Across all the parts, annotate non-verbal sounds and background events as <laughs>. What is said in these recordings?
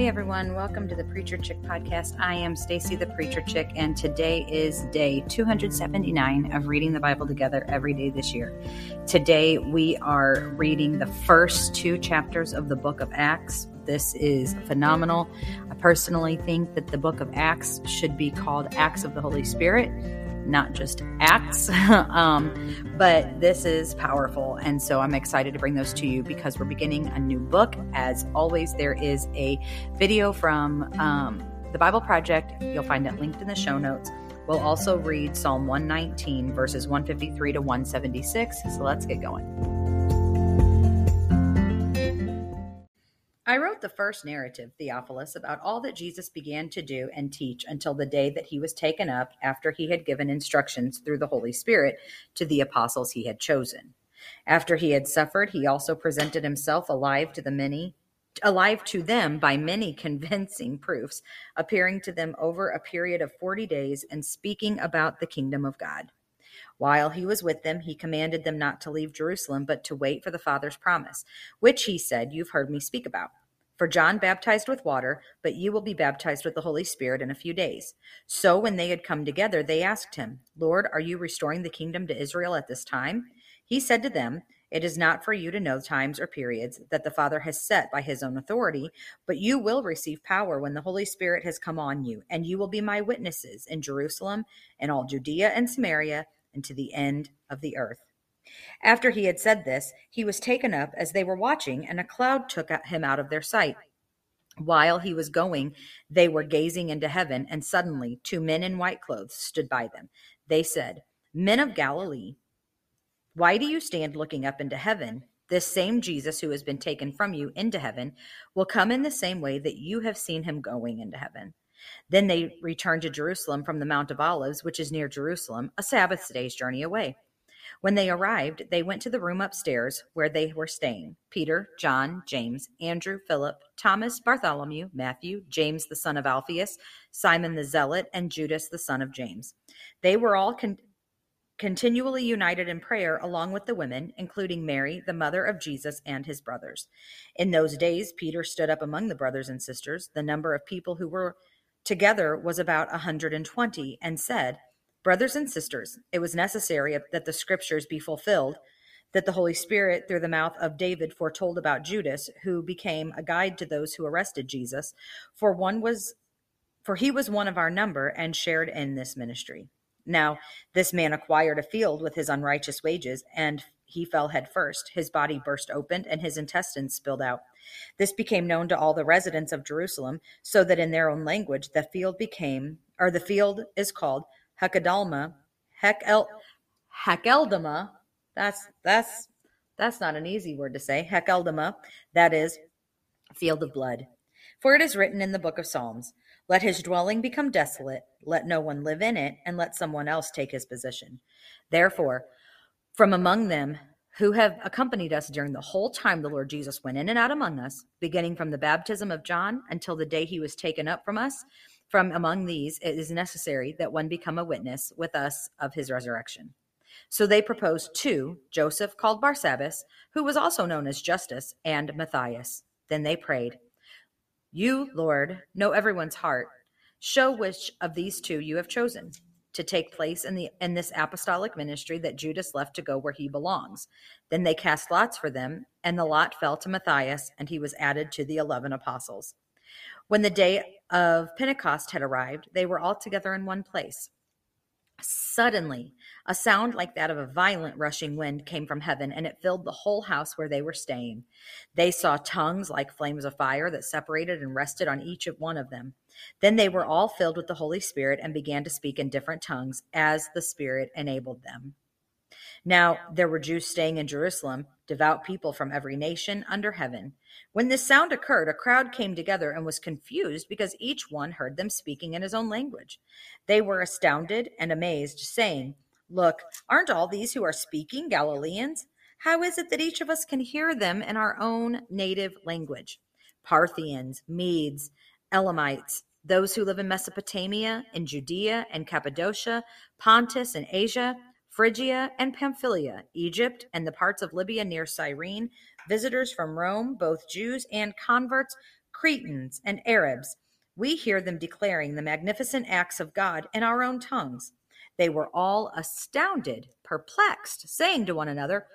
Hey everyone, welcome to the Preacher Chick podcast. I am Stacy the Preacher Chick and today is day 279 of reading the Bible together every day this year. Today we are reading the first two chapters of the book of Acts. This is phenomenal. I personally think that the book of Acts should be called Acts of the Holy Spirit not just acts. <laughs> um, but this is powerful. And so I'm excited to bring those to you because we're beginning a new book. As always, there is a video from um, the Bible Project. You'll find it linked in the show notes. We'll also read Psalm 119, verses 153 to 176. So let's get going. I wrote the first narrative, Theophilus, about all that Jesus began to do and teach until the day that he was taken up after he had given instructions through the Holy Spirit to the apostles he had chosen. After he had suffered, he also presented himself alive to the many alive to them by many <laughs> convincing proofs, appearing to them over a period of 40 days and speaking about the kingdom of God. While he was with them, he commanded them not to leave Jerusalem, but to wait for the Father's promise, which he said, You've heard me speak about. For John baptized with water, but you will be baptized with the Holy Spirit in a few days. So when they had come together, they asked him, Lord, are you restoring the kingdom to Israel at this time? He said to them, It is not for you to know times or periods that the Father has set by his own authority, but you will receive power when the Holy Spirit has come on you, and you will be my witnesses in Jerusalem and all Judea and Samaria and to the end of the earth. After he had said this, he was taken up as they were watching, and a cloud took him out of their sight. While he was going, they were gazing into heaven, and suddenly two men in white clothes stood by them. They said, Men of Galilee, why do you stand looking up into heaven? This same Jesus who has been taken from you into heaven will come in the same way that you have seen him going into heaven. Then they returned to Jerusalem from the Mount of Olives, which is near Jerusalem, a Sabbath day's journey away. When they arrived, they went to the room upstairs where they were staying Peter, John, James, Andrew, Philip, Thomas, Bartholomew, Matthew, James the son of Alphaeus, Simon the Zealot, and Judas the son of James. They were all con- continually united in prayer along with the women, including Mary, the mother of Jesus, and his brothers. In those days, Peter stood up among the brothers and sisters. The number of people who were together was about a 120, and said, Brothers and sisters, it was necessary that the scriptures be fulfilled, that the Holy Spirit, through the mouth of David, foretold about Judas, who became a guide to those who arrested Jesus, for one was for he was one of our number and shared in this ministry. Now, this man acquired a field with his unrighteous wages, and he fell headfirst. His body burst open, and his intestines spilled out. This became known to all the residents of Jerusalem, so that in their own language the field became, or the field is called Hakeldama, Hekel, Hakeldama. That's that's that's not an easy word to say. Hakeldama, that is, field of blood. For it is written in the book of Psalms, "Let his dwelling become desolate; let no one live in it, and let someone else take his position." Therefore, from among them who have accompanied us during the whole time the Lord Jesus went in and out among us, beginning from the baptism of John until the day he was taken up from us, from among these, it is necessary that one become a witness with us of his resurrection. So they proposed two Joseph, called Barsabbas, who was also known as Justus, and Matthias. Then they prayed, You, Lord, know everyone's heart. Show which of these two you have chosen to take place in the in this apostolic ministry that Judas left to go where he belongs. Then they cast lots for them, and the lot fell to Matthias, and he was added to the eleven apostles. When the day of Pentecost had arrived, they were all together in one place. Suddenly, a sound like that of a violent rushing wind came from heaven, and it filled the whole house where they were staying. They saw tongues like flames of fire that separated and rested on each of one of them. Then they were all filled with the Holy Spirit and began to speak in different tongues as the Spirit enabled them. Now there were Jews staying in Jerusalem, devout people from every nation under heaven. When this sound occurred, a crowd came together and was confused because each one heard them speaking in his own language. They were astounded and amazed, saying, Look, aren't all these who are speaking Galileans? How is it that each of us can hear them in our own native language? Parthians, Medes, Elamites, those who live in Mesopotamia, in Judea and Cappadocia, Pontus and Asia, Phrygia and Pamphylia, Egypt, and the parts of Libya near Cyrene, visitors from Rome, both Jews and converts, Cretans, and Arabs. We hear them declaring the magnificent acts of God in our own tongues. They were all astounded, perplexed, saying to one another,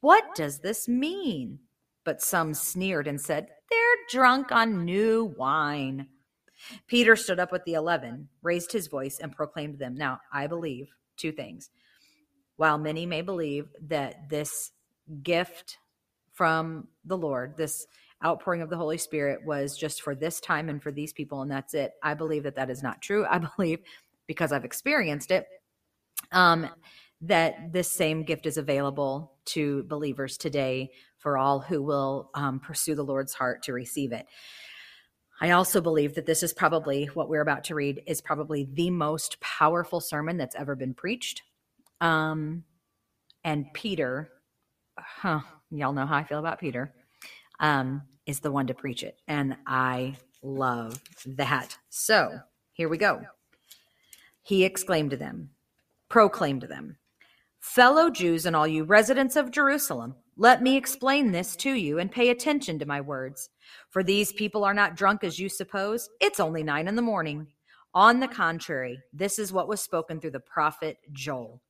What does this mean? But some sneered and said, They're drunk on new wine. Peter stood up with the eleven, raised his voice, and proclaimed them. Now, I believe two things. While many may believe that this gift from the Lord, this outpouring of the Holy Spirit was just for this time and for these people, and that's it. I believe that that is not true. I <laughs> believe, because I've experienced it, um, that this same gift is available to believers today for all who will um, pursue the Lord's heart to receive it. I also believe that this is probably what we're about to read is probably the most powerful sermon that's ever been preached. Um, and Peter, huh, y'all know how I feel about Peter, um, is the one to preach it. And I love that. So here we go. He exclaimed to them, proclaimed to them, Fellow Jews and all you residents of Jerusalem, let me explain this to you and pay attention to my words. For these people are not drunk as you suppose. It's only nine in the morning. On the contrary, this is what was spoken through the prophet Joel.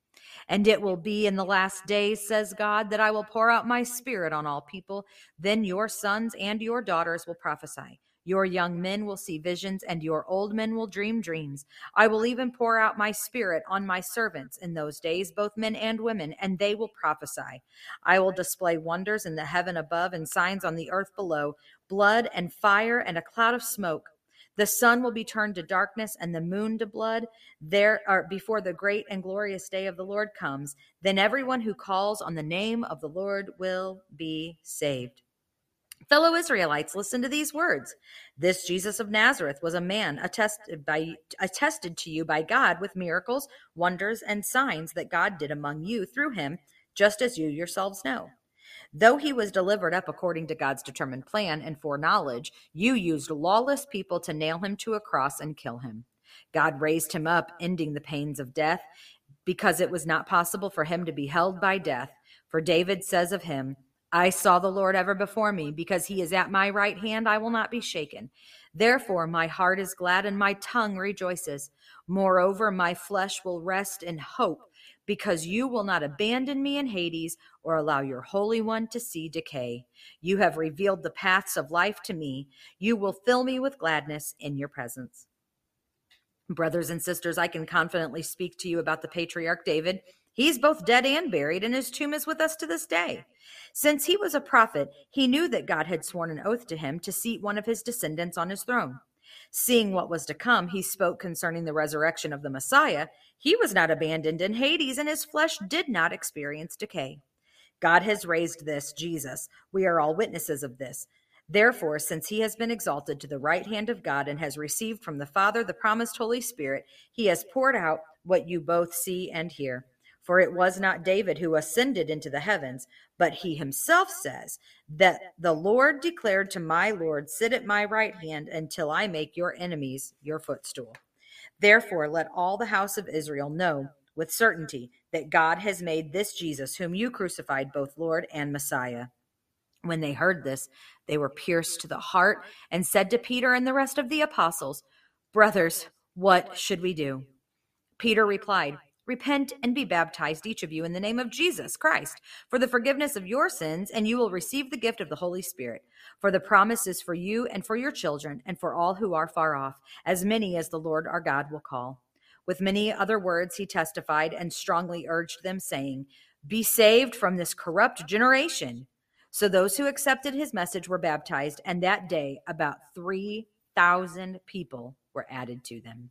And it will be in the last days, says God, that I will pour out my spirit on all people. Then your sons and your daughters will prophesy. Your young men will see visions, and your old men will dream dreams. I will even pour out my spirit on my servants in those days, both men and women, and they will prophesy. I will display wonders in the heaven above and signs on the earth below blood and fire and a cloud of smoke. The sun will be turned to darkness and the moon to blood there are before the great and glorious day of the Lord comes. Then everyone who calls on the name of the Lord will be saved. Fellow Israelites, listen to these words. This Jesus of Nazareth was a man attested by attested to you by God with miracles, wonders, and signs that God did among you through him, just as you yourselves know. Though he was delivered up according to God's determined plan and foreknowledge, you used lawless people to nail him to a cross and kill him. God raised him up, ending the pains of death, because it was not possible for him to be held by death. For David says of him, I saw the Lord ever before me, because he is at my right hand, I will not be shaken. Therefore, my heart is glad and my tongue rejoices. Moreover, my flesh will rest in hope because you will not abandon me in Hades or allow your Holy One to see decay. You have revealed the paths of life to me. You will fill me with gladness in your presence. Brothers and sisters, I can confidently speak to you about the patriarch David. He's both dead and buried, and his tomb is with us to this day. Since he was a prophet, he knew that God had sworn an oath to him to seat one of his descendants on his throne. Seeing what was to come, he spoke concerning the resurrection of the Messiah. He was not abandoned in Hades, and his flesh did not experience decay. God has raised this, Jesus. We are all witnesses of this. Therefore, since he has been exalted to the right hand of God and has received from the Father the promised Holy Spirit, he has poured out what you both see and hear. For it was not David who ascended into the heavens, but he himself says that the Lord declared to my Lord, Sit at my right hand until I make your enemies your footstool. Therefore, let all the house of Israel know with certainty that God has made this Jesus, whom you crucified, both Lord and Messiah. When they heard this, they were pierced to the heart and said to Peter and the rest of the apostles, Brothers, what should we do? Peter replied, Repent and be baptized, each of you, in the name of Jesus Christ, for the forgiveness of your sins, and you will receive the gift of the Holy Spirit. For the promise is for you and for your children, and for all who are far off, as many as the Lord our God will call. With many other words, he testified and strongly urged them, saying, Be saved from this corrupt generation. So those who accepted his message were baptized, and that day about 3,000 people were added to them.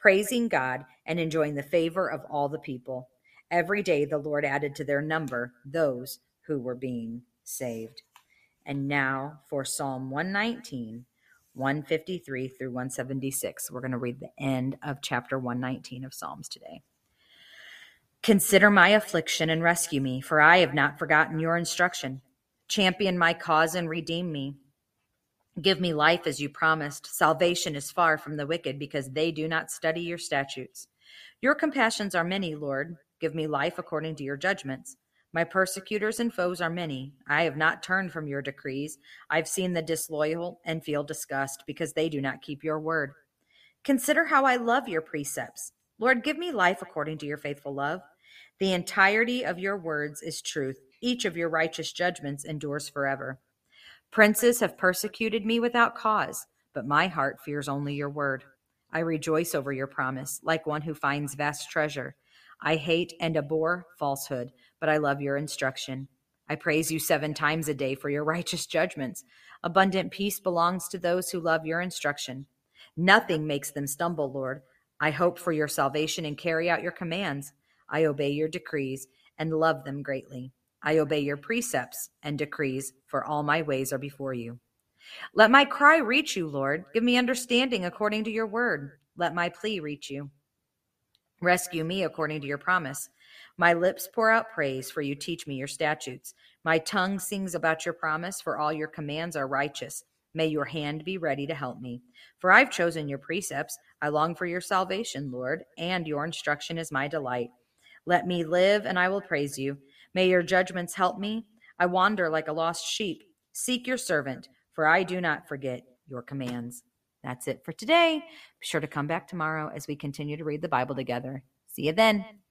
praising God and enjoying the favor of all the people. Every day the Lord added to their number those who were being saved. And now for Psalm 119, 153 through 176. We're going to read the end of chapter 119 of Psalms today. Consider my affliction and rescue me, for I have not forgotten your instruction. Champion my cause and redeem me. Give me life as you promised. Salvation is far from the wicked because they do not study your statutes. Your compassions are many, Lord. Give me life according to your judgments. My persecutors and foes are many. I have not turned from your decrees. I've seen the disloyal and feel disgust because they do not keep your word. Consider how I love your precepts. Lord, give me life according to your faithful love. The entirety of your words is truth. Each of your righteous judgments endures forever. Princes have persecuted me without cause, but my heart fears only your word. I rejoice over your promise, like one who finds vast treasure. I hate and abhor falsehood, but I love your instruction. I praise you seven times a day for your righteous judgments. Abundant peace belongs to those who love your instruction. Nothing makes them stumble, Lord. I hope for your salvation and carry out your commands. I obey your decrees and love them greatly. I obey your precepts and decrees, for all my ways are before you. Let my cry reach you, Lord. Give me understanding according to your word. Let my plea reach you. Rescue me according to your promise. My lips pour out praise, for you teach me your statutes. My tongue sings about your promise, for all your commands are righteous. May your hand be ready to help me. For I've chosen your precepts. I long for your salvation, Lord, and your instruction is my delight. Let me live, and I will praise you. May your judgments help me. I wander like a lost sheep. Seek your servant, for I do not forget your commands. That's it for today. Be sure to come back tomorrow as we continue to read the Bible together. See you then.